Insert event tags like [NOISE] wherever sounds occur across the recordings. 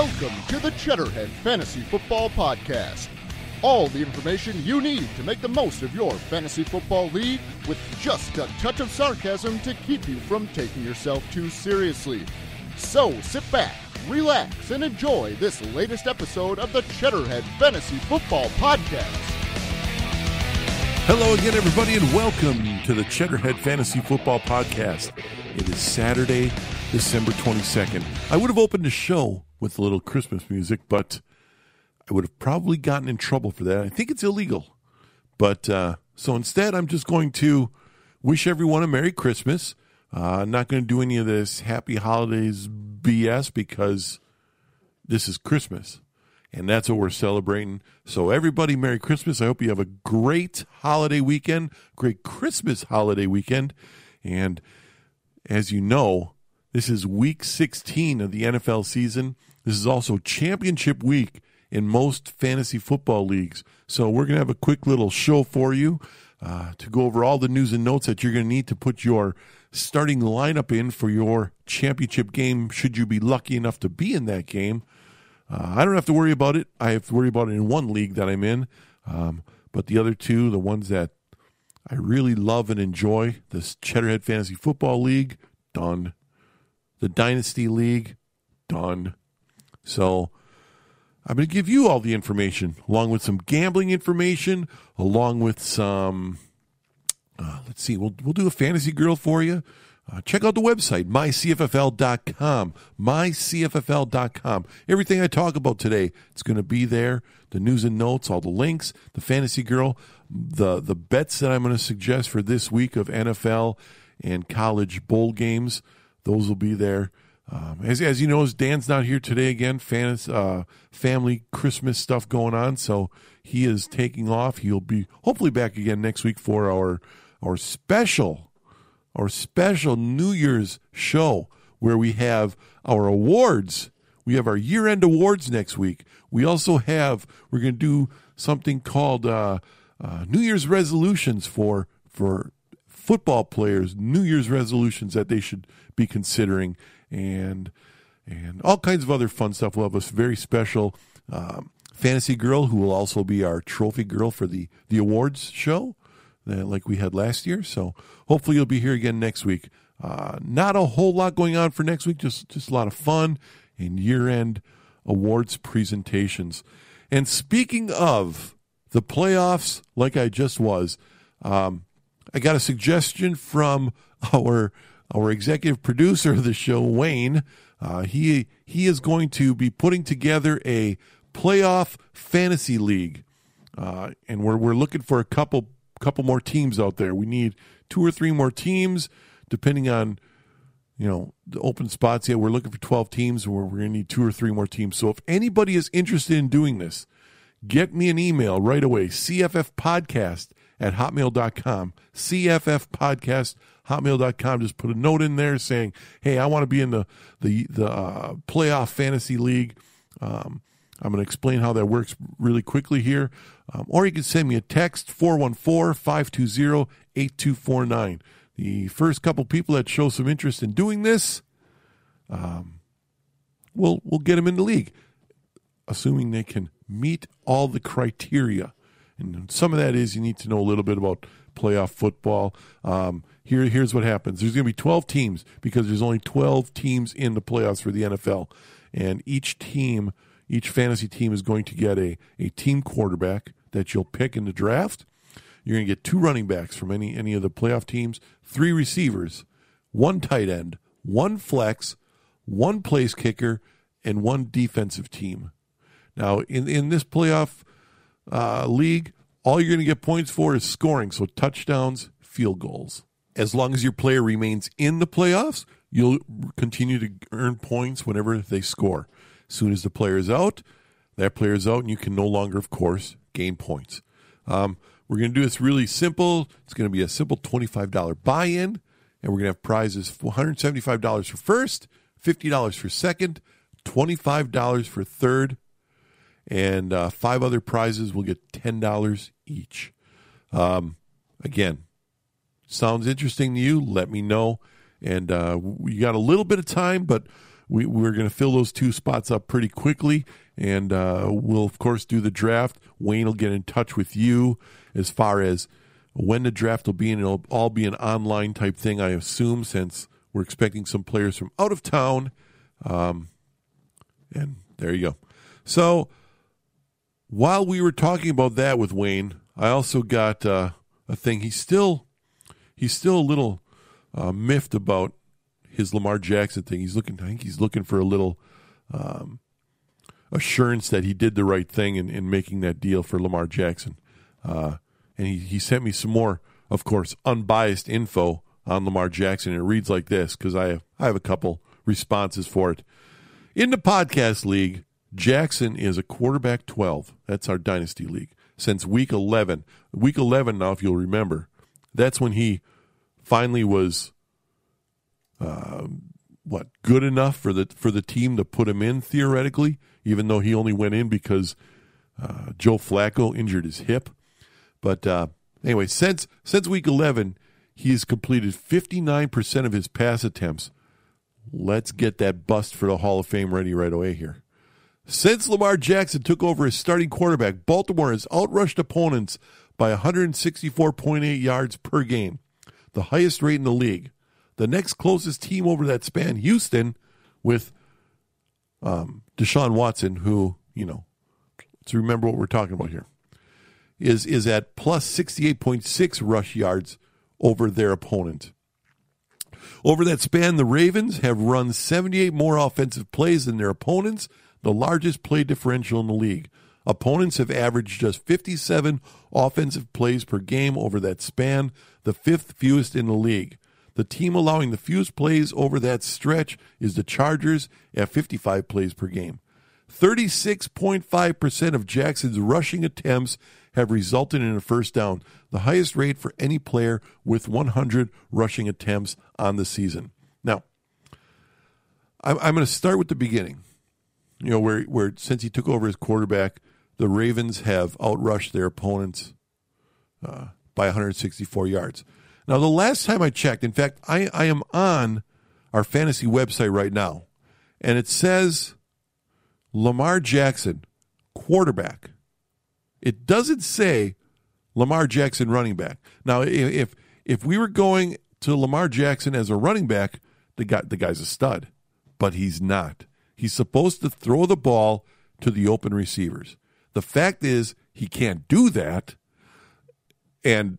Welcome to the Cheddarhead Fantasy Football Podcast. All the information you need to make the most of your fantasy football league with just a touch of sarcasm to keep you from taking yourself too seriously. So sit back, relax, and enjoy this latest episode of the Cheddarhead Fantasy Football Podcast. Hello again, everybody, and welcome to the Cheddarhead Fantasy Football Podcast. It is Saturday, December 22nd. I would have opened the show with a little Christmas music, but I would have probably gotten in trouble for that. I think it's illegal. But uh, so instead, I'm just going to wish everyone a Merry Christmas. Uh, I'm not going to do any of this Happy Holidays BS because this is Christmas. And that's what we're celebrating. So, everybody, Merry Christmas. I hope you have a great holiday weekend, great Christmas holiday weekend. And as you know, this is week 16 of the NFL season. This is also championship week in most fantasy football leagues. So we're going to have a quick little show for you uh, to go over all the news and notes that you're going to need to put your starting lineup in for your championship game should you be lucky enough to be in that game. Uh, I don't have to worry about it. I have to worry about it in one league that I'm in. Um, but the other two, the ones that I really love and enjoy, this Cheddarhead Fantasy Football League, done. The Dynasty League, done. So I'm going to give you all the information, along with some gambling information, along with some. Uh, let's see, we'll we'll do a fantasy girl for you. Uh, check out the website, mycffl.com. Mycffl.com. Everything I talk about today, it's going to be there. The news and notes, all the links, the fantasy girl, the, the bets that I'm going to suggest for this week of NFL and college bowl games, those will be there. Um, as, as you know, Dan's not here today again, fans, uh, family Christmas stuff going on, so he is taking off. He'll be hopefully back again next week for our our special our special New Year's show where we have our awards. We have our year end awards next week. We also have we're going to do something called uh, uh, New Year's resolutions for for football players. New Year's resolutions that they should be considering and and all kinds of other fun stuff. We'll have a very special um, fantasy girl who will also be our trophy girl for the the awards show, like we had last year. So hopefully you'll be here again next week. Uh, not a whole lot going on for next week, just just a lot of fun and year end awards presentations. And speaking of the playoffs, like I just was, um, I got a suggestion from [LAUGHS] our our executive producer of the show, Wayne. Uh, he he is going to be putting together a playoff fantasy league, uh, and we're we're looking for a couple couple more teams out there. We need two or three more teams, depending on you know the open spots. Yeah, we're looking for twelve teams. Where we're going to need two or three more teams. So if anybody is interested in doing this, get me an email right away. CFF podcast at hotmail.com. CFF podcast hotmail.com. Just put a note in there saying, "Hey, I want to be in the the the uh, playoff fantasy league." Um, I'm going to explain how that works really quickly here. Um, or you can send me a text 414 520 8249. The first couple people that show some interest in doing this, um, we'll, we'll get them in the league, assuming they can meet all the criteria. And some of that is you need to know a little bit about playoff football. Um, here, here's what happens. There's going to be 12 teams because there's only 12 teams in the playoffs for the NFL, and each team, each fantasy team, is going to get a a team quarterback that you'll pick in the draft. You're going to get two running backs from any any of the playoff teams, three receivers, one tight end, one flex, one place kicker, and one defensive team. Now, in in this playoff uh, league, all you're going to get points for is scoring, so touchdowns, field goals. As long as your player remains in the playoffs, you'll continue to earn points whenever they score. As soon as the player is out, that player is out, and you can no longer, of course, gain points. Um, we're going to do this really simple. It's going to be a simple $25 buy in, and we're going to have prizes $175 for first, $50 for second, $25 for third, and uh, five other prizes will get $10 each. Um, again, sounds interesting to you? Let me know. And uh, we got a little bit of time, but we, we're going to fill those two spots up pretty quickly, and uh, we'll, of course, do the draft. Wayne will get in touch with you as far as when the draft will be, and it'll all be an online type thing, I assume, since we're expecting some players from out of town. Um, and there you go. So while we were talking about that with Wayne, I also got uh, a thing. He's still he's still a little uh, miffed about his Lamar Jackson thing. He's looking. I think he's looking for a little um, assurance that he did the right thing in, in making that deal for Lamar Jackson. Uh, and he, he sent me some more, of course, unbiased info on Lamar Jackson. It reads like this because I have, I have a couple responses for it. In the podcast league, Jackson is a quarterback 12. That's our dynasty league since week 11. Week 11, now, if you'll remember, that's when he finally was uh, what good enough for the for the team to put him in theoretically, even though he only went in because uh, Joe Flacco injured his hip. But uh, anyway, since since week 11, he has completed 59% of his pass attempts. Let's get that bust for the Hall of Fame ready right away here. Since Lamar Jackson took over as starting quarterback, Baltimore has outrushed opponents by 164.8 yards per game, the highest rate in the league. The next closest team over that span, Houston, with um, Deshaun Watson, who, you know, to remember what we're talking about here, is, is at plus 68.6 rush yards over their opponent. Over that span, the Ravens have run 78 more offensive plays than their opponents, the largest play differential in the league. Opponents have averaged just 57 offensive plays per game over that span, the fifth fewest in the league. The team allowing the fewest plays over that stretch is the Chargers at 55 plays per game. 36.5% of Jackson's rushing attempts have resulted in a first down, the highest rate for any player with 100 rushing attempts on the season. Now, I'm, going to start with the beginning. You know, where, where since he took over as quarterback, the Ravens have outrushed their opponents uh, by 164 yards. Now, the last time I checked, in fact, I, I am on our fantasy website right now, and it says Lamar Jackson, quarterback. It doesn't say Lamar Jackson, running back. Now, if if we were going to Lamar Jackson as a running back, the guy the guy's a stud, but he's not. He's supposed to throw the ball to the open receivers. The fact is, he can't do that, and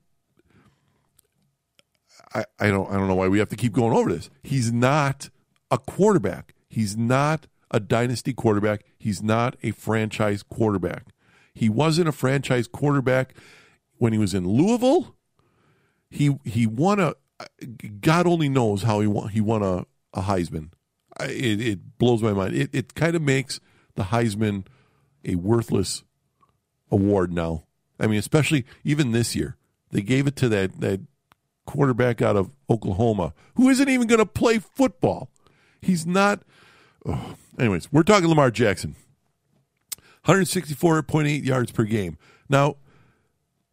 I, I don't I don't know why we have to keep going over this. He's not a quarterback. He's not a dynasty quarterback. He's not a franchise quarterback. He wasn't a franchise quarterback when he was in Louisville. He he won a God only knows how he won he won a, a Heisman. It, it blows my mind. It it kind of makes the Heisman a worthless award now. I mean, especially even this year, they gave it to that that quarterback out of Oklahoma who isn't even going to play football. He's not. Oh. Anyways, we're talking Lamar Jackson. 164.8 yards per game. Now,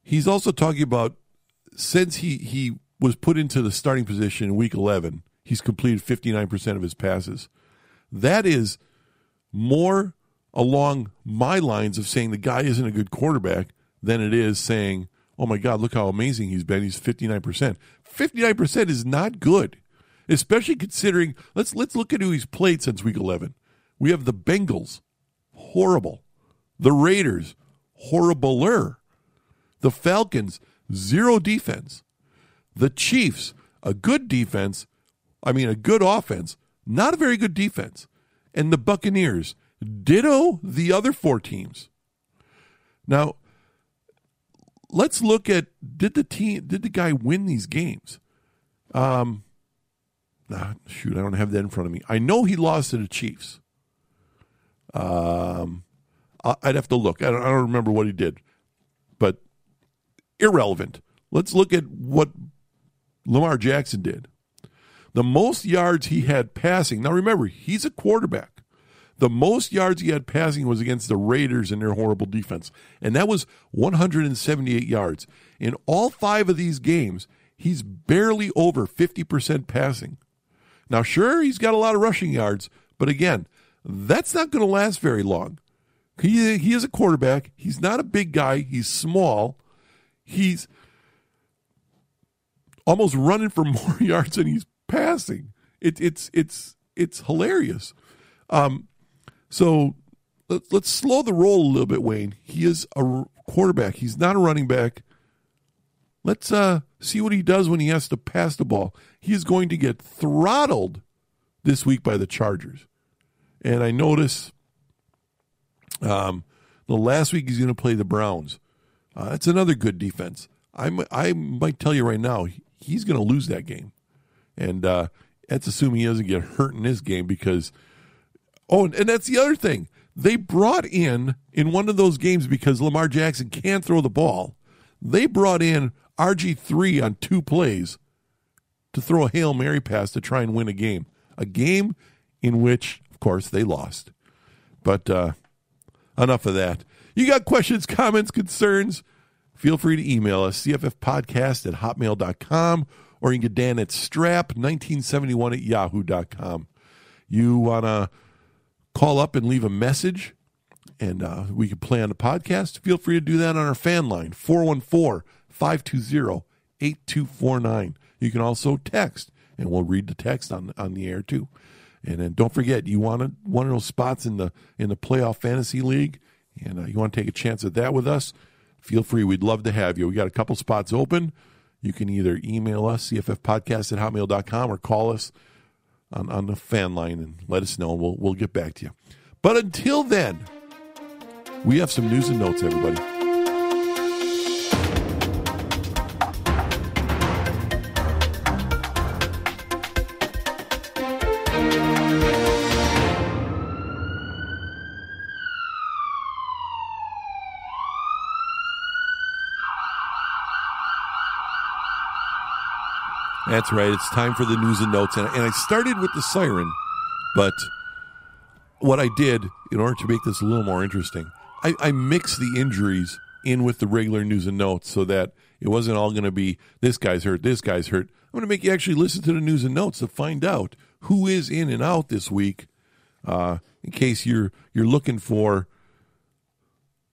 he's also talking about since he, he was put into the starting position in week 11, he's completed 59% of his passes. That is more along my lines of saying the guy isn't a good quarterback than it is saying, oh my God, look how amazing he's been. He's 59%. 59% is not good, especially considering, let's, let's look at who he's played since week 11. We have the Bengals, horrible. The Raiders, horribler. The Falcons, zero defense. The Chiefs, a good defense. I mean, a good offense, not a very good defense. And the Buccaneers, ditto the other four teams. Now, let's look at did the team did the guy win these games? Um, shoot, I don't have that in front of me. I know he lost to the Chiefs. Um, I'd have to look. I don't, I don't remember what he did, but irrelevant. Let's look at what Lamar Jackson did. The most yards he had passing. Now remember, he's a quarterback. The most yards he had passing was against the Raiders and their horrible defense, and that was 178 yards. In all five of these games, he's barely over 50% passing. Now, sure, he's got a lot of rushing yards, But again, that's not going to last very long. He, he is a quarterback. He's not a big guy. He's small. He's almost running for [LAUGHS] more yards than he's passing. It, it's it's it's hilarious. Um, so let, let's slow the roll a little bit, Wayne. He is a quarterback. He's not a running back. Let's uh, see what he does when he has to pass the ball. He is going to get throttled this week by the Chargers. And I notice um, the last week he's going to play the Browns. Uh, that's another good defense. I, I might tell you right now, he's going to lose that game. And uh, that's assuming he doesn't get hurt in this game because, oh, and, and that's the other thing. They brought in, in one of those games, because Lamar Jackson can't throw the ball, they brought in RG3 on two plays to throw a Hail Mary pass to try and win a game. A game in which, of course, they lost. But uh, enough of that. You got questions, comments, concerns? Feel free to email us, cffpodcast at hotmail.com, or you can get Dan at strap1971 at yahoo.com. You want to call up and leave a message, and uh, we can play on the podcast? Feel free to do that on our fan line, 414 520 8249. You can also text, and we'll read the text on, on the air too. And then don't forget, you want one of those spots in the in the playoff fantasy league, and uh, you want to take a chance at that with us. Feel free. We'd love to have you. We got a couple spots open. You can either email us, cffpodcast at hotmail.com, or call us on, on the fan line and let us know, and we'll, we'll get back to you. But until then, we have some news and notes, everybody. That's right. It's time for the news and notes. And, I started with the siren, but what I did in order to make this a little more interesting, I, I mixed the injuries in with the regular news and notes so that it wasn't all going to be this guy's hurt, this guy's hurt. I'm going to make you actually listen to the news and notes to find out who is in and out this week, uh, in case you're you're looking for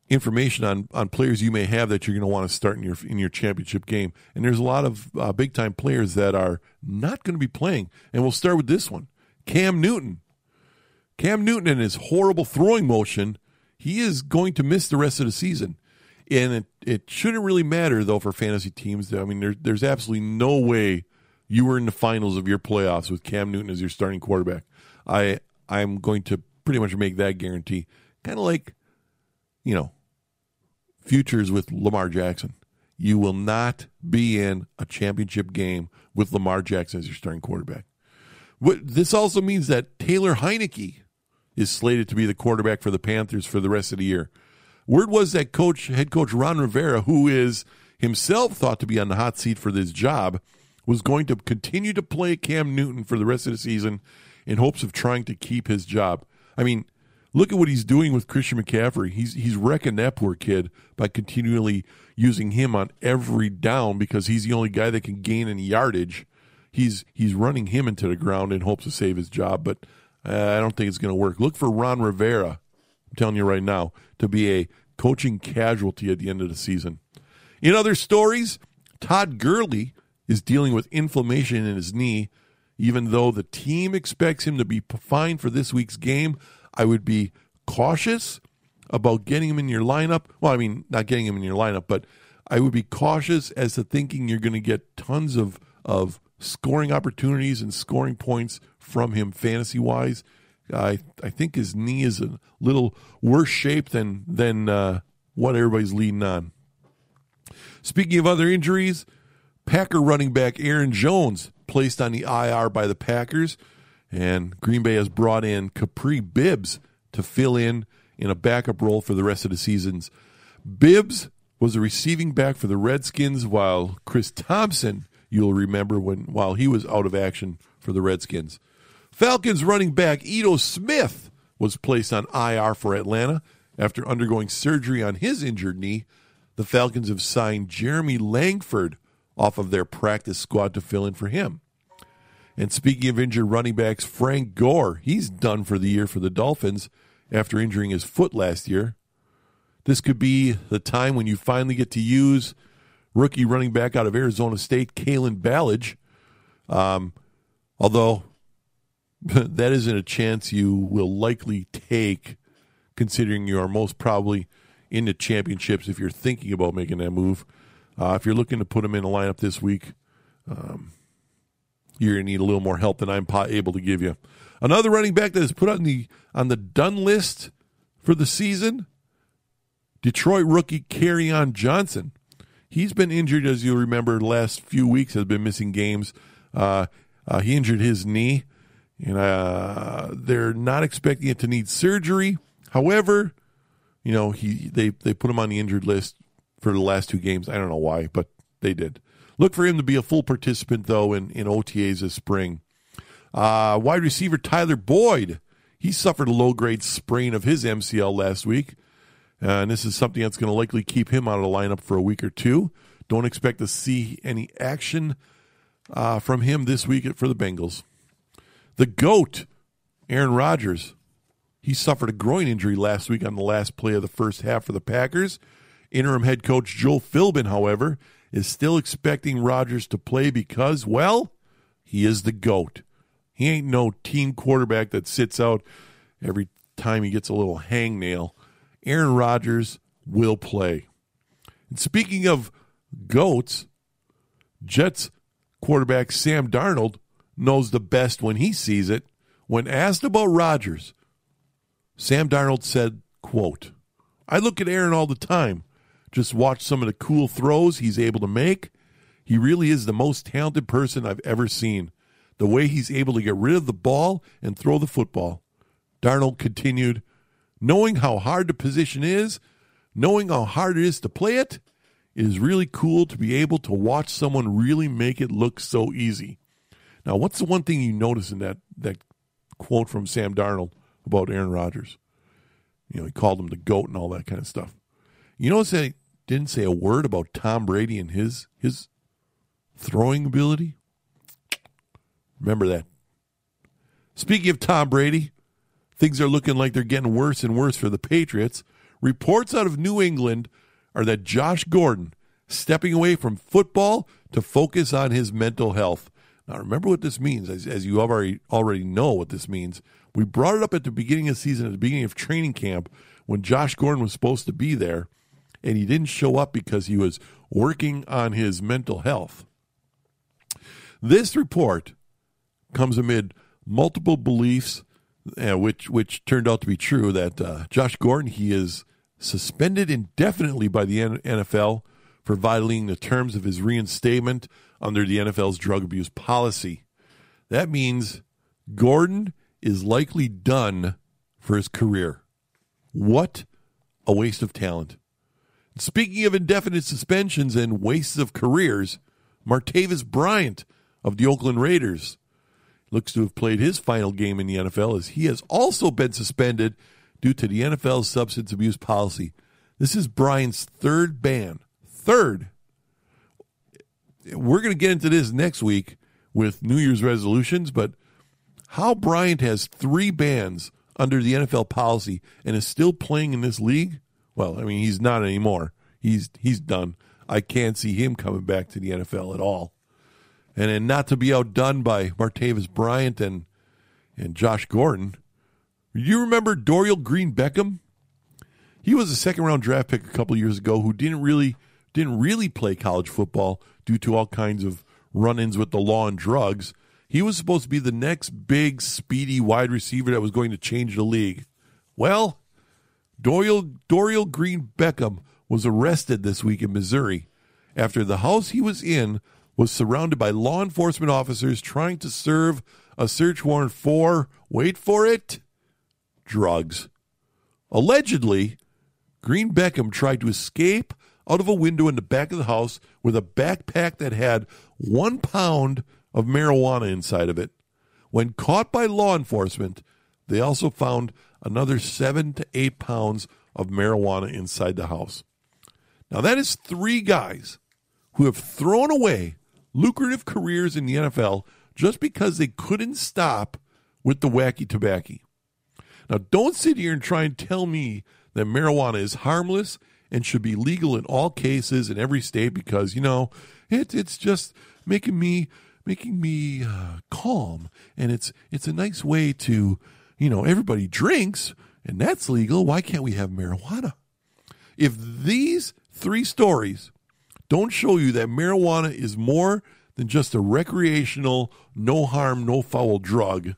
information on, on players you may have that you're going to want to start in your in your championship game. And there's a lot of uh, big time players that are not going to be playing. And we'll start with this one, Cam Newton. Cam Newton and his horrible throwing motion, he is going to miss the rest of the season. And it, it shouldn't really matter though for fantasy teams. I mean, there, there's absolutely no way you were in the finals of your playoffs with Cam Newton as your starting quarterback. I I'm going to pretty much make that guarantee. Kind of like, you know, futures with Lamar Jackson. You will not be in a championship game with Lamar Jackson as your starting quarterback. What, this also means that Taylor Heinicke is slated to be the quarterback for the Panthers for the rest of the year. Word was that coach, head coach Ron Rivera, who is himself thought to be on the hot seat for this job, was going to continue to play Cam Newton for the rest of the season in hopes of trying to keep his job. I mean, Look at what he's doing with Christian McCaffrey. He's he's wrecking that poor kid by continually using him on every down because he's the only guy that can gain any yardage. He's he's running him into the ground in hopes to save his job, but uh, I don't think it's going to work. Look for Ron Rivera. I'm telling you right now to be a coaching casualty at the end of the season. In other stories, Todd Gurley is dealing with inflammation in his knee. Even though the team expects him to be fine for this week's game, I would be cautious about getting him in your lineup. Well, I mean, not getting him in your lineup, but I would be cautious as to thinking you're going to get tons of of scoring opportunities and scoring points from him fantasy wise. I I think his knee is a little worse shape than than uh, what everybody's leading on. Speaking of other injuries, Packer running back Aaron Jones placed on the IR by the Packers and Green Bay has brought in Kapri Bibbs to fill in in a backup role for the rest of the seasons. Bibbs was a receiving back for the Redskins, while Chris Thompson, you'll remember when while he was out of action for the Redskins. Falcons running back Ito Smith was placed on IR for Atlanta after undergoing surgery on his injured knee. The Falcons have signed Jeremy Langford off of their practice squad to fill in for him. And speaking of injured running backs, Frank Gore, he's done for the year for the Dolphins after injuring his foot last year. This could be the time when you finally get to use rookie running back out of Arizona State, Kalen Ballage. Um, although [LAUGHS] that isn't a chance you will likely take, considering you are most probably into championships if you're thinking about making that move. Uh, if you're looking to put him in a lineup this week, um, you're going to need a little more help than I'm able to give you. Another running back that is put on the on the done list for the season, Detroit rookie Kerryon Johnson. He's been injured, as you remember, last few weeks has been missing games. Uh, uh, he injured his knee, and uh, they're not expecting it to need surgery. However, you know he they they put him on the injured list for the last two games. I don't know why, but they did. Look for him to be a full participant, though, in, in OTAs this spring. Uh, wide receiver Tyler Boyd, he suffered a low grade sprain of his MCL last week. And this is something that's going to likely keep him out of the lineup for a week or two. Don't expect to see any action uh, from him this week for the Bengals. The GOAT, Aaron Rodgers, he suffered a groin injury last week on the last play of the first half for the Packers. Interim head coach Joe Philbin, however, is still expecting Rodgers to play because, well, he is the GOAT. He ain't no team quarterback that sits out every time he gets a little hangnail. Aaron Rodgers will play. And speaking of GOATs, Jets quarterback Sam Darnold knows the best when he sees it. When asked about Rodgers, Sam Darnold said, quote, I look at Aaron all the time. Just watch some of the cool throws he's able to make. He really is the most talented person I've ever seen. The way he's able to get rid of the ball and throw the football. Darnold continued, knowing how hard the position is, knowing how hard it is to play it, it is really cool to be able to watch someone really make it look so easy. Now, what's the one thing you notice in that, that quote from Sam Darnold about Aaron Rodgers? You know, he called him the GOAT and all that kind of stuff. You notice that didn't say a word about Tom Brady and his his throwing ability. Remember that. Speaking of Tom Brady, things are looking like they're getting worse and worse for the Patriots. Reports out of New England are that Josh Gordon stepping away from football to focus on his mental health. Now, remember what this means, as, as you already already know what this means. We brought it up at the beginning of the season, at the beginning of training camp, when Josh Gordon was supposed to be there and he didn't show up because he was working on his mental health. This report comes amid multiple beliefs, uh, which which turned out to be true. That uh, Josh Gordon he is suspended indefinitely by the NFL for violating the terms of his reinstatement under the NFL's drug abuse policy. That means Gordon is likely done for his career. What a waste of talent. Speaking of indefinite suspensions and wastes of careers, Martavis Bryant of the Oakland Raiders looks to have played his final game in the NFL as he has also been suspended due to the NFL's substance abuse policy. This is Bryant's third ban. Third. We're going to get into this next week with New Year's resolutions, but how Bryant has three bans under the NFL policy and is still playing in this league well, I mean, he's not anymore. He's he's done. I can't see him coming back to the NFL at all. And then not to be outdone by Martavis Bryant and and Josh Gordon. You remember Dorial Green Beckham? He was a second round draft pick a couple years ago who didn't really didn't really play college football due to all kinds of run-ins with the law and drugs. He was supposed to be the next big speedy wide receiver that was going to change the league. Well, Dorial, Dorial Green Beckham was arrested this week in Missouri after the house he was in was surrounded by law enforcement officers trying to serve a search warrant for, wait for it, drugs. Allegedly, Green Beckham tried to escape out of a window in the back of the house with a backpack that had one pound of marijuana inside of it. When caught by law enforcement, they also found another seven to eight pounds of marijuana inside the house. Now, that is three guys who have thrown away lucrative careers in the NFL just because they couldn't stop with the wacky tobacco. Now, don't sit here and try and tell me that marijuana is harmless and should be legal in all cases in every state because you know it, it's just making me making me uh, calm and it's it's a nice way to you know everybody drinks and that's legal. Why can't we have marijuana? If these three stories don't show you that marijuana is more than just a recreational no harm no foul drug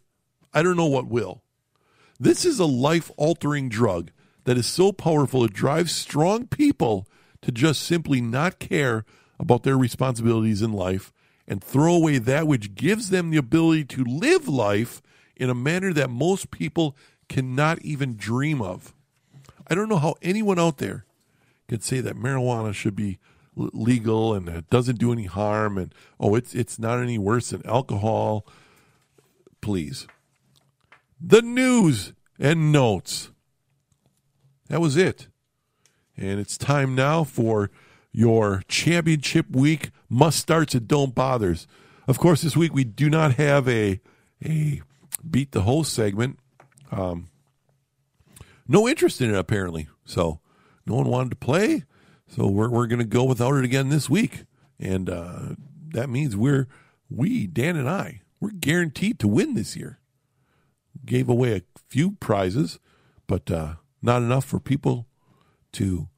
i don't know what will. This is a life altering drug that is so powerful it drives strong people to just simply not care about their responsibilities in life and throw away that which gives them the ability to live life in a manner that most people cannot even dream of. I don't know how anyone out there can say that marijuana should be legal and it doesn't do any harm and oh it's it's not any worse than alcohol. Please. The news and notes. That was it. And it's time now for your championship week must starts and don't bothers. Of course, this week we do not have a a beat the host segment. Um, no interest in it apparently. So no one wanted to play. So we're we're going to go without it again this week, and uh, that means we're we Dan and I we're guaranteed to win this year. Gave away a few prizes, but uh, not enough for people to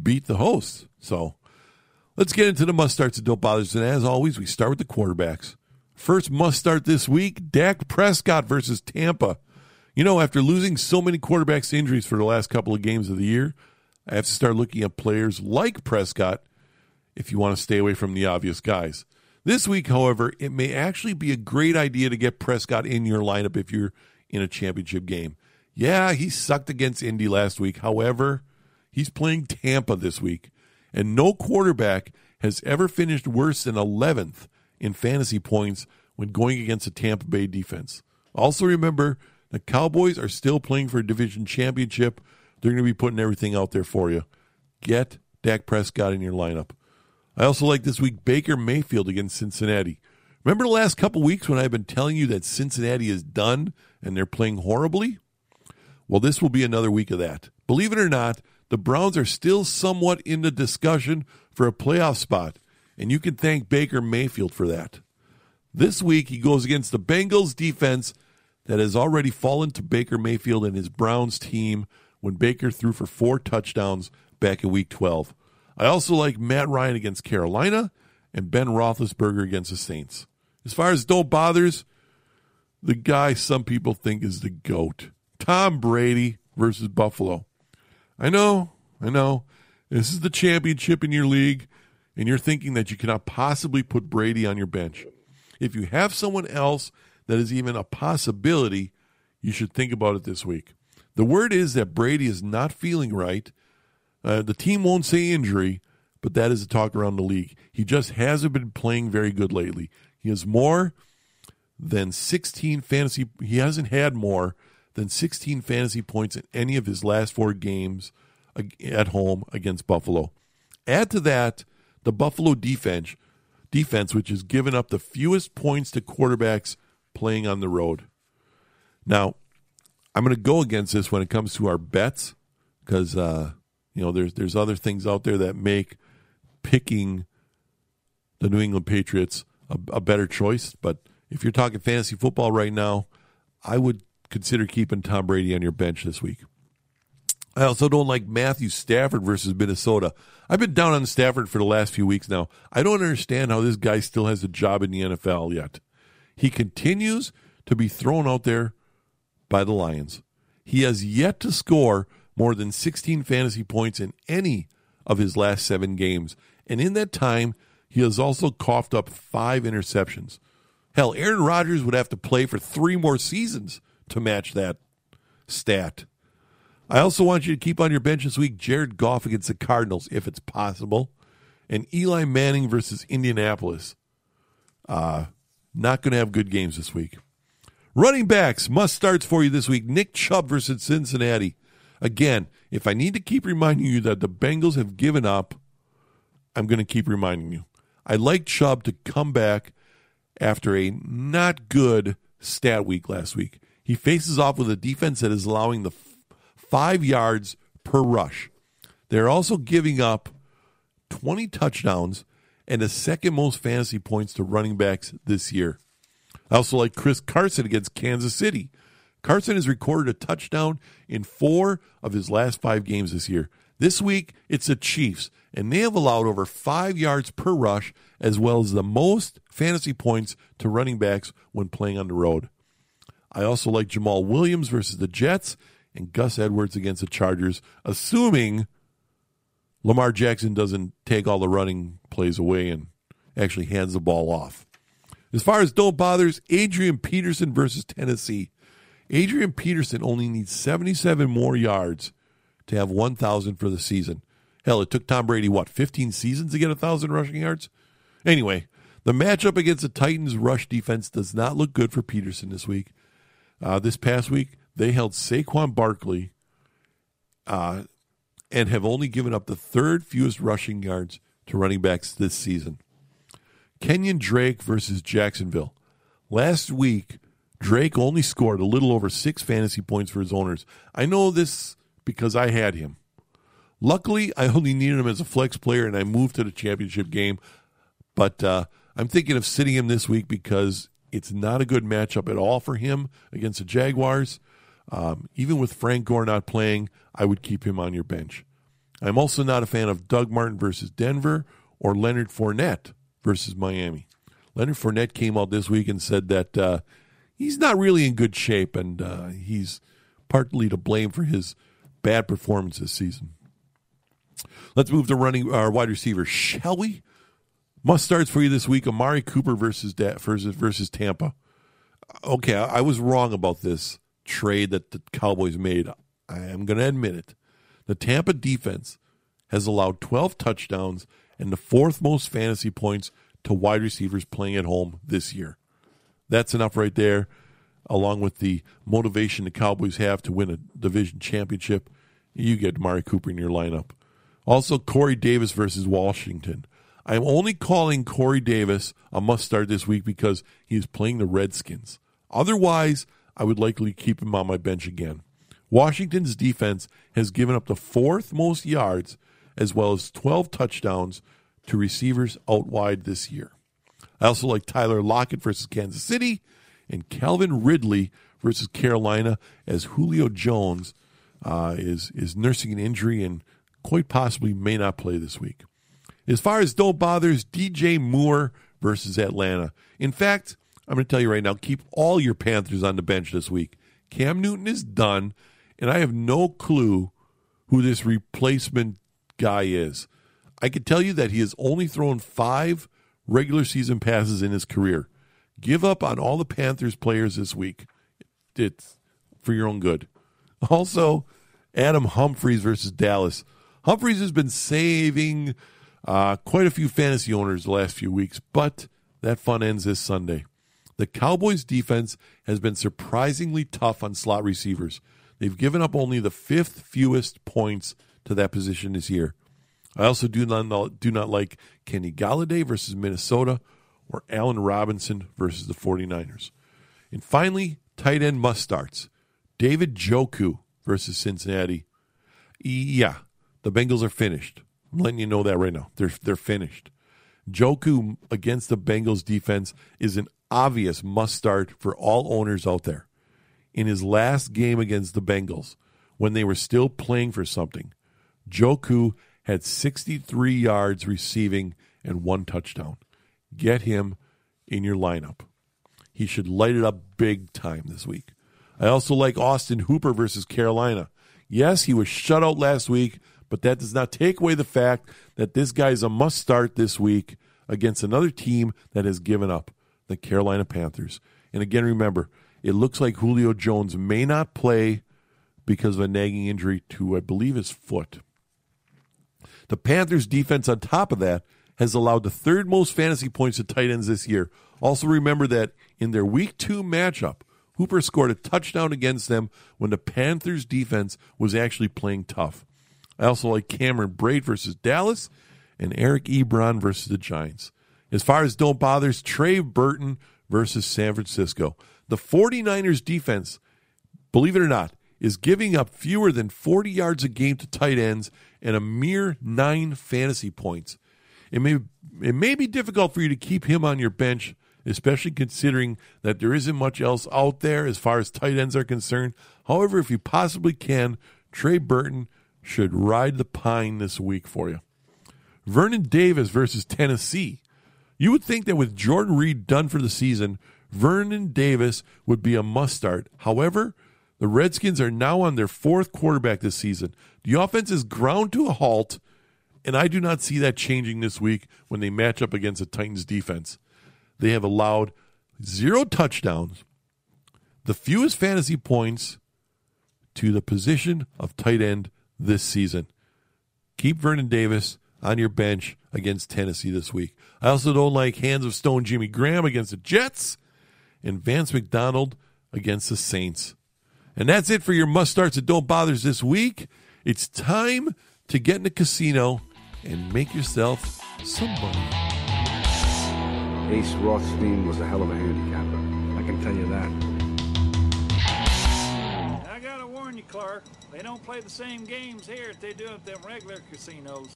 beat the hosts. So let's get into the must starts and don't bothers. And as always, we start with the quarterbacks. First must start this week Dak Prescott versus Tampa. You know, after losing so many quarterbacks to injuries for the last couple of games of the year, I have to start looking at players like Prescott if you want to stay away from the obvious guys. This week, however, it may actually be a great idea to get Prescott in your lineup if you're in a championship game. Yeah, he sucked against Indy last week. However, he's playing Tampa this week, and no quarterback has ever finished worse than 11th in fantasy points when going against a Tampa Bay defense. Also, remember the Cowboys are still playing for a division championship. They're going to be putting everything out there for you. Get Dak Prescott in your lineup. I also like this week Baker Mayfield against Cincinnati. Remember the last couple weeks when I've been telling you that Cincinnati is done and they're playing horribly? Well, this will be another week of that. Believe it or not, the Browns are still somewhat in the discussion for a playoff spot, and you can thank Baker Mayfield for that. This week, he goes against the Bengals defense that has already fallen to Baker Mayfield and his Browns team when Baker threw for four touchdowns back in week 12. I also like Matt Ryan against Carolina and Ben Roethlisberger against the Saints. As far as don't bothers, the guy some people think is the GOAT. Tom Brady versus Buffalo. I know, I know. This is the championship in your league, and you're thinking that you cannot possibly put Brady on your bench. If you have someone else that is even a possibility, you should think about it this week. The word is that Brady is not feeling right. Uh, the team won't say injury, but that is the talk around the league. He just hasn't been playing very good lately. He has more than 16 fantasy. He hasn't had more than 16 fantasy points in any of his last four games at home against Buffalo. Add to that the Buffalo defense, defense which has given up the fewest points to quarterbacks playing on the road. Now, I'm going to go against this when it comes to our bets because uh, you know there's there's other things out there that make picking the New England Patriots a, a better choice. But if you're talking fantasy football right now, I would consider keeping Tom Brady on your bench this week. I also don't like Matthew Stafford versus Minnesota. I've been down on Stafford for the last few weeks now. I don't understand how this guy still has a job in the NFL yet. He continues to be thrown out there by the Lions. He has yet to score more than 16 fantasy points in any of his last seven games. And in that time, he has also coughed up five interceptions. Hell, Aaron Rodgers would have to play for three more seasons to match that stat. I also want you to keep on your bench this week Jared Goff against the Cardinals, if it's possible, and Eli Manning versus Indianapolis. Uh, not going to have good games this week. Running backs, must starts for you this week. Nick Chubb versus Cincinnati. Again, if I need to keep reminding you that the Bengals have given up, I'm going to keep reminding you. I like Chubb to come back after a not good stat week last week. He faces off with a defense that is allowing the five yards per rush. They're also giving up 20 touchdowns and the second most fantasy points to running backs this year. I also like Chris Carson against Kansas City. Carson has recorded a touchdown in four of his last five games this year. This week, it's the Chiefs, and they have allowed over five yards per rush, as well as the most fantasy points to running backs when playing on the road. I also like Jamaal Williams versus the Jets and Gus Edwards against the Chargers, assuming Lamar Jackson doesn't take all the running plays away and actually hands the ball off. As far as don't bothers, Adrian Peterson versus Tennessee. Adrian Peterson only needs 77 more yards to have 1,000 for the season. Hell, it took Tom Brady, what, 15 seasons to get 1,000 rushing yards? Anyway, the matchup against the Titans' rush defense does not look good for Peterson this week. Uh, this past week, they held Saquon Barkley uh, and have only given up the third fewest rushing yards to running backs this season. Kenyan Drake versus Jacksonville. Last week, Drake only scored a little over six fantasy points for his owners. I know this because I had him. Luckily, I only needed him as a flex player, and I moved to the championship game. But uh, I'm thinking of sitting him this week because it's not a good matchup at all for him against the Jaguars. Um, even with Frank Gore not playing, I would keep him on your bench. I'm also not a fan of Doug Martin versus Denver or Leonard Fournette versus Miami. Leonard Fournette came out this week and said that uh, he's not really in good shape, and uh, he's partly to blame for his bad performance this season. Let's move to running our wide receiver, shall we? Must starts for you this week: Amari Cooper versus versus versus Tampa. Okay, I was wrong about this trade that the Cowboys made. I am going to admit it. The Tampa defense has allowed 12 touchdowns and the fourth most fantasy points to wide receivers playing at home this year. That's enough right there, along with the motivation the Cowboys have to win a division championship. You get Mari Cooper in your lineup. Also, Corey Davis versus Washington. I'm only calling Corey Davis a must start this week because he is playing the Redskins. Otherwise, I would likely keep him on my bench again. Washington's defense has given up the fourth most yards as well as 12 touchdowns to receivers out wide this year. I also like Tyler Lockett versus Kansas City and Calvin Ridley versus Carolina as Julio Jones uh, is is nursing an injury and quite possibly may not play this week. As far as don't bothers, DJ Moore versus Atlanta. In fact, I'm going to tell you right now, keep all your Panthers on the bench this week. Cam Newton is done, and I have no clue who this replacement guy is. I can tell you that he has only thrown five regular season passes in his career. Give up on all the Panthers players this week. It's for your own good. Also, Adam Humphries versus Dallas. Humphries has been saving uh, quite a few fantasy owners the last few weeks, but that fun ends this Sunday. The Cowboys' defense has been surprisingly tough on slot receivers. They've given up only the fifth fewest points to that position this year. I also do not do not like Kenny Golladay versus Minnesota or Allen Robinson versus the 49ers. And finally, tight end must starts. David Njoku versus Cincinnati. Yeah, the Bengals are finished. I'm letting you know that right now. They're they're finished. Njoku against the Bengals defense is an obvious must start for all owners out there. In his last game against the Bengals, when they were still playing for something, Njoku had 63 yards receiving and one touchdown. Get him in your lineup. He should light it up big time this week. I also like Austin Hooper versus Carolina. Yes, he was shut out last week, but that does not take away the fact that this guy is a must start this week against another team that has given up, the Carolina Panthers. And again, remember, it looks like Julio Jones may not play because of a nagging injury to, I believe, his foot. The Panthers' defense, on top of that, has allowed the third most fantasy points to tight ends this year. Also, remember that in their week two matchup, Hooper scored a touchdown against them when the Panthers' defense was actually playing tough. I also like Cameron Brate versus Dallas and Eric Ebron versus the Giants. As far as don't bothers, Trey Burton versus San Francisco. The 49ers defense, believe it or not, is giving up fewer than 40 yards a game to tight ends and a mere nine fantasy points. It may, it may be difficult for you to keep him on your bench, especially considering that there isn't much else out there as far as tight ends are concerned. However, if you possibly can, Trey Burton should ride the pine this week for you. Vernon Davis versus Tennessee. You would think that with Jordan Reed done for the season, Vernon Davis would be a must start. However, the Redskins are now on their fourth quarterback this season. The offense is ground to a halt, and I do not see that changing this week when they match up against the Titans defense. They have allowed zero touchdowns, the fewest fantasy points to the position of tight end this season. Keep Vernon Davis on your bench against Tennessee this week. I also don't like hands of stone Jimmy Graham against the Jets and Vance McDonald against the Saints. And that's it for your must starts and don't bothers this week. It's time to get in the casino and make yourself some money. Ace Rothstein was a hell of a handicapper. I can tell you that. I gotta warn you, Clark. They don't play the same games here as they do at them regular casinos.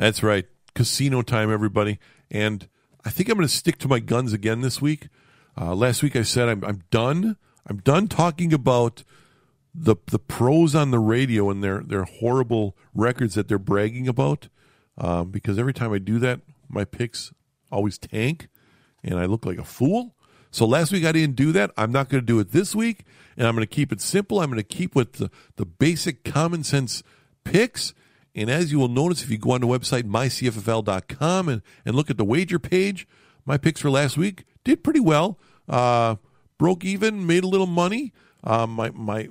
That's right. Casino time, everybody. And I think I'm going to stick to my guns again this week. Uh, last week I said I'm, I'm done. I'm done talking about the the pros on the radio and their their horrible records that they're bragging about. Um, because every time I do that, my picks always tank, and I look like a fool. So last week I didn't do that. I'm not going to do it this week, and I'm going to keep it simple. I'm going to keep with the, the basic common sense picks. And as you will notice, if you go on the website mycffl.com and, and look at the wager page, my picks for last week did pretty well. Uh, broke even, made a little money. Uh, my my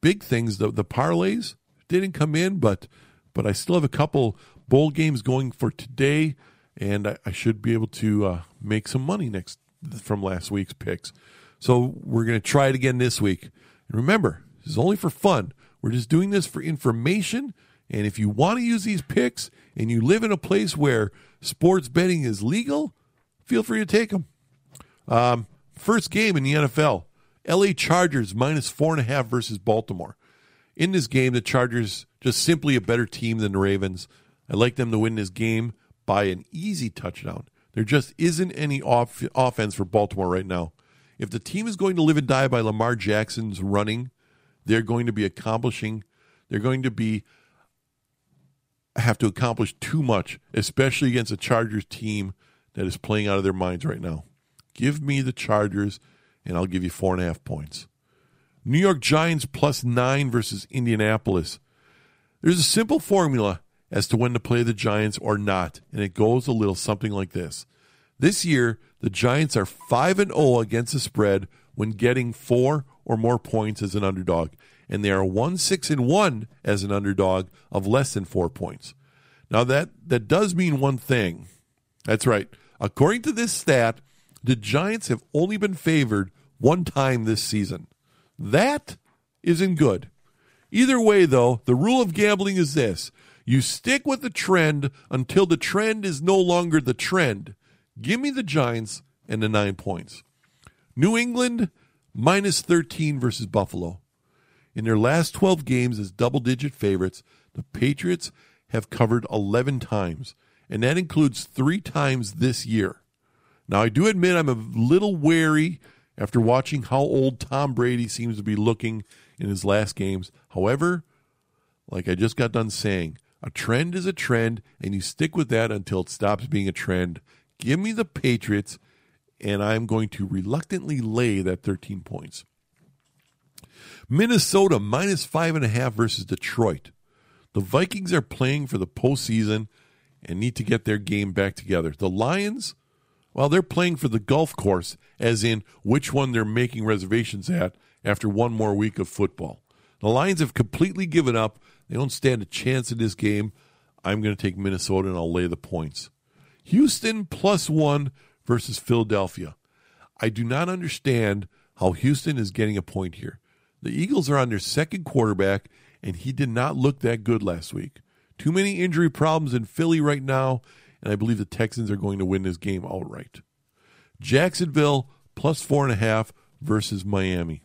big things, the the parlays didn't come in, but but I still have a couple bowl games going for today, and I, I should be able to uh, make some money next from last week's picks. So we're to try it again this week. And remember, this is only for fun. We're just doing this for information. And if you want to use these picks and you live in a place where sports betting is legal, feel free to take them. Um, first game in the NFL LA Chargers minus four and a half versus Baltimore. In this game, the Chargers just simply a better team than the Ravens. I like them to win this game by an easy touchdown. There just isn't any off- offense for Baltimore right now. If the team is going to live and die by Lamar Jackson's running, they're going to be accomplishing, they're going to be have to accomplish too much, especially against a Chargers team that is playing out of their minds right now. Give me the Chargers, and I'll give you four and a half points. New York Giants plus nine versus Indianapolis. There's a simple formula as to when to play the Giants or not, and it goes a little something like this. This year, the Giants are 5 and 0 against the spread when getting 4 or more points as an underdog, and they are 1 6 and 1 as an underdog of less than 4 points. Now that that does mean one thing. That's right. According to this stat, the Giants have only been favored one time this season. That isn't good. Either way, though, the rule of gambling is this you stick with the trend until the trend is no longer the trend. Give me the Giants and the nine points. New England minus 13 versus Buffalo. In their last 12 games as double digit favorites, the Patriots have covered 11 times, and that includes three times this year. Now, I do admit I'm a little wary after watching how old Tom Brady seems to be looking in his last games. However, like I just got done saying, a trend is a trend, and you stick with that until it stops being a trend. Give me the Patriots, and I'm going to reluctantly lay that 13 points. Minnesota minus five and a half versus Detroit. The Vikings are playing for the postseason and need to get their game back together. The Lions, well, they're playing for the golf course, as in which one they're making reservations at after one more week of football. The Lions have completely given up. They don't stand a chance in this game. I'm going to take Minnesota and I'll lay the points. Houston plus one versus Philadelphia. I do not understand how Houston is getting a point here. The Eagles are on their second quarterback, and he did not look that good last week. Too many injury problems in Philly right now, and I believe the Texans are going to win this game outright. Jacksonville plus four and a half versus Miami.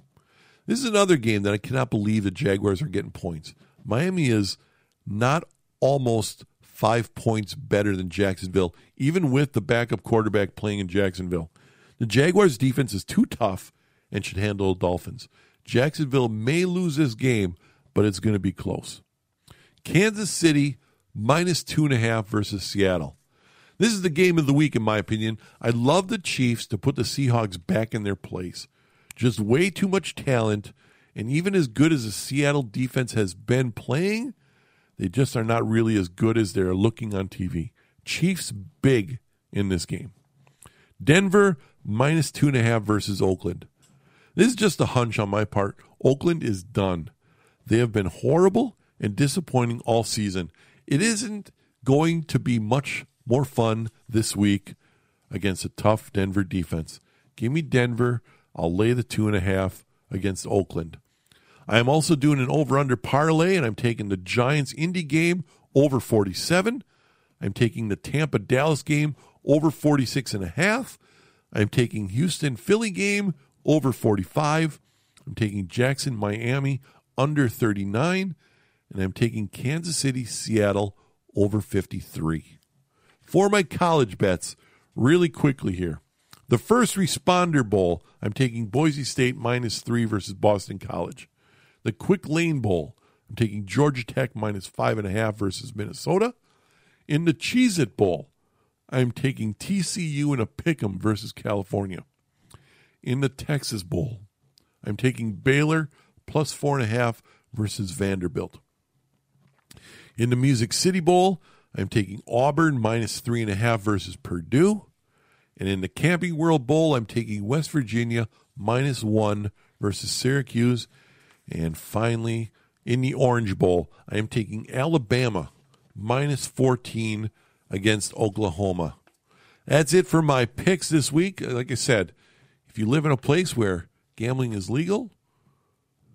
This is another game that I cannot believe the Jaguars are getting points. Miami is not almost five points better than Jacksonville, even with the backup quarterback playing in Jacksonville. The Jaguars' defense is too tough and should handle the Dolphins. Jacksonville may lose this game, but it's going to be close. Kansas City minus two and a half versus Seattle. This is the game of the week, in my opinion. I love the Chiefs to put the Seahawks back in their place. Just way too much talent, and even as good as the Seattle defense has been playing, they just are not really as good as they're looking on TV. Chiefs big in this game. Denver minus two and a half versus Oakland. This is just a hunch on my part. Oakland is done. They have been horrible and disappointing all season. It isn't going to be much more fun this week against a tough Denver defense. Give me Denver. I'll lay the two and a half against Oakland. I am also doing an over under parlay, and I'm taking the Giants Indy game over 47. I'm taking the Tampa Dallas game over 46 and a half. I'm taking Houston Philly game over 45. I'm taking Jackson Miami under 39. And I'm taking Kansas City Seattle over 53. For my college bets, really quickly here. The first responder bowl, I'm taking Boise State minus three versus Boston College. The quick lane bowl, I'm taking Georgia Tech minus five and a half versus Minnesota. In the Cheez It Bowl, I'm taking TCU in a pick'em versus California. In the Texas Bowl, I'm taking Baylor plus four and a half versus Vanderbilt. In the Music City Bowl, I'm taking Auburn minus three and a half versus Purdue. And in the Camping World Bowl, I'm taking West Virginia minus one versus Syracuse. And finally, in the Orange Bowl, I am taking Alabama minus 14 against Oklahoma. That's it for my picks this week. Like I said, if you live in a place where gambling is legal,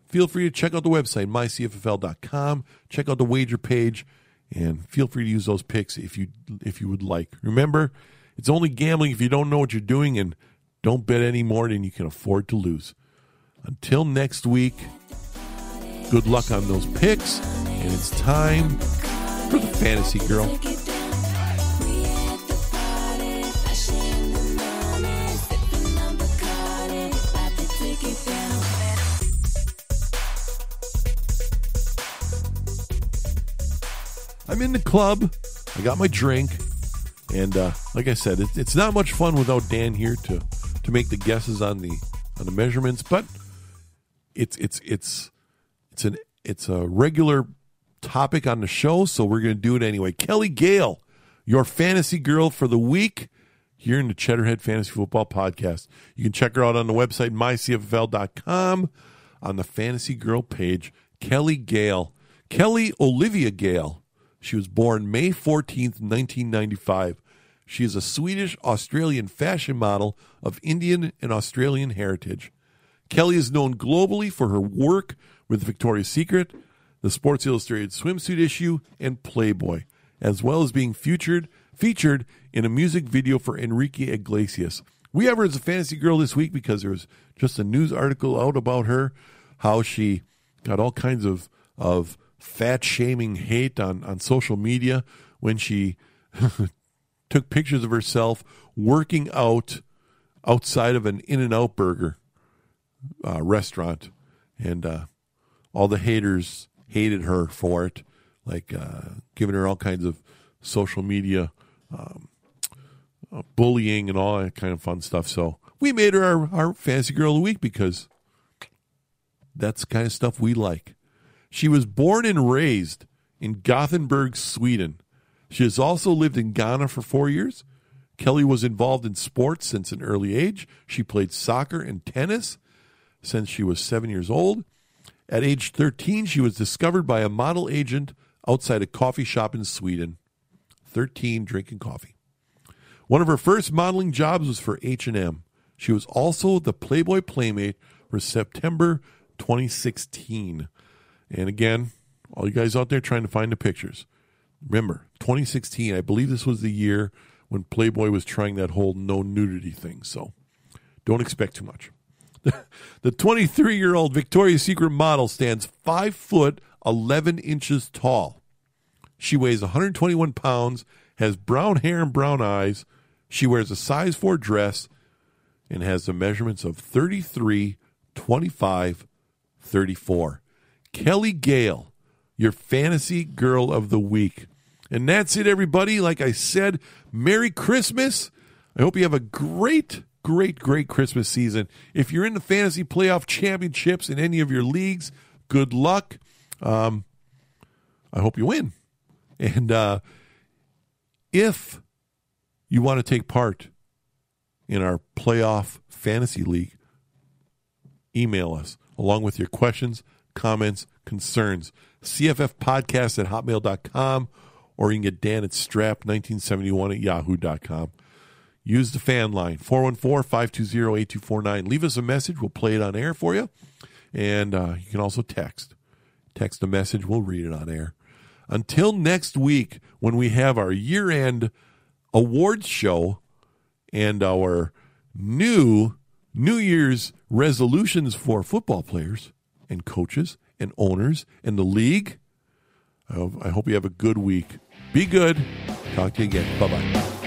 feel free to check out the website, mycffl.com. Check out the wager page and feel free to use those picks if you if you would like. Remember, it's only gambling if you don't know what you're doing and don't bet any more than you can afford to lose. Until next week, good luck on those picks, and it's time for the fantasy girl. I'm in the club. I got my drink, and uh, like I said, it, it's not much fun without Dan here to to make the guesses on the on the measurements. But it's it's it's it's an it's a regular topic on the show, so we're going to do it anyway. Kelly Gale, your fantasy girl for the week here in the Cheddarhead Fantasy Football Podcast. You can check her out on the website mycffl.com on the Fantasy Girl page. Kelly Gale, Kelly Olivia Gale she was born May 14th, 1995. She is a Swedish Australian fashion model of Indian and Australian heritage. Kelly is known globally for her work with Victoria's Secret, the Sports Illustrated swimsuit issue, and Playboy, as well as being featured featured in a music video for Enrique Iglesias. We have her as a fantasy girl this week because there was just a news article out about her, how she got all kinds of of fat shaming hate on, on social media when she [LAUGHS] took pictures of herself working out outside of an In N Out burger uh, restaurant. And uh, all the haters hated her for it, like uh, giving her all kinds of social media um, uh, bullying and all that kind of fun stuff. So we made her our, our fantasy girl of the week because that's the kind of stuff we like. She was born and raised in Gothenburg, Sweden. She has also lived in Ghana for four years. Kelly was involved in sports since an early age. She played soccer and tennis since she was seven years old. At age 13, she was discovered by a model agent outside a coffee shop in Sweden. 13, drinking coffee. One of her first modeling jobs was for H&M. She was also the Playboy Playmate for September 2016. And again, all you guys out there trying to find the pictures, remember, 2016. I believe this was the year when Playboy was trying that whole no nudity thing. So don't expect too much. [LAUGHS] the 23 year old Victoria's Secret model stands 5 foot 11 inches tall. She weighs 121 pounds, has brown hair and brown eyes. She wears a size 4 dress and has the measurements of 33, 25, 34. Kelly Gale, your fantasy girl of the week. And that's it, everybody. Like I said, Merry Christmas. I hope you have a great, great, great Christmas season. If you're in the fantasy playoff championships in any of your leagues, good luck. Um, I hope you win. And uh, if you want to take part in our playoff fantasy league, email us along with your questions, comments, concerns. CFF podcast at hotmail.com or you can get Dan at strap1971 at yahoo.com. Use the fan line 414 520 8249. Leave us a message. We'll play it on air for you. And uh, you can also text. Text a message. We'll read it on air. Until next week, when we have our year end awards show and our new New Year's resolutions for football players and coaches and owners and the league. I hope you have a good week. Be good. Talk to you again. Bye bye.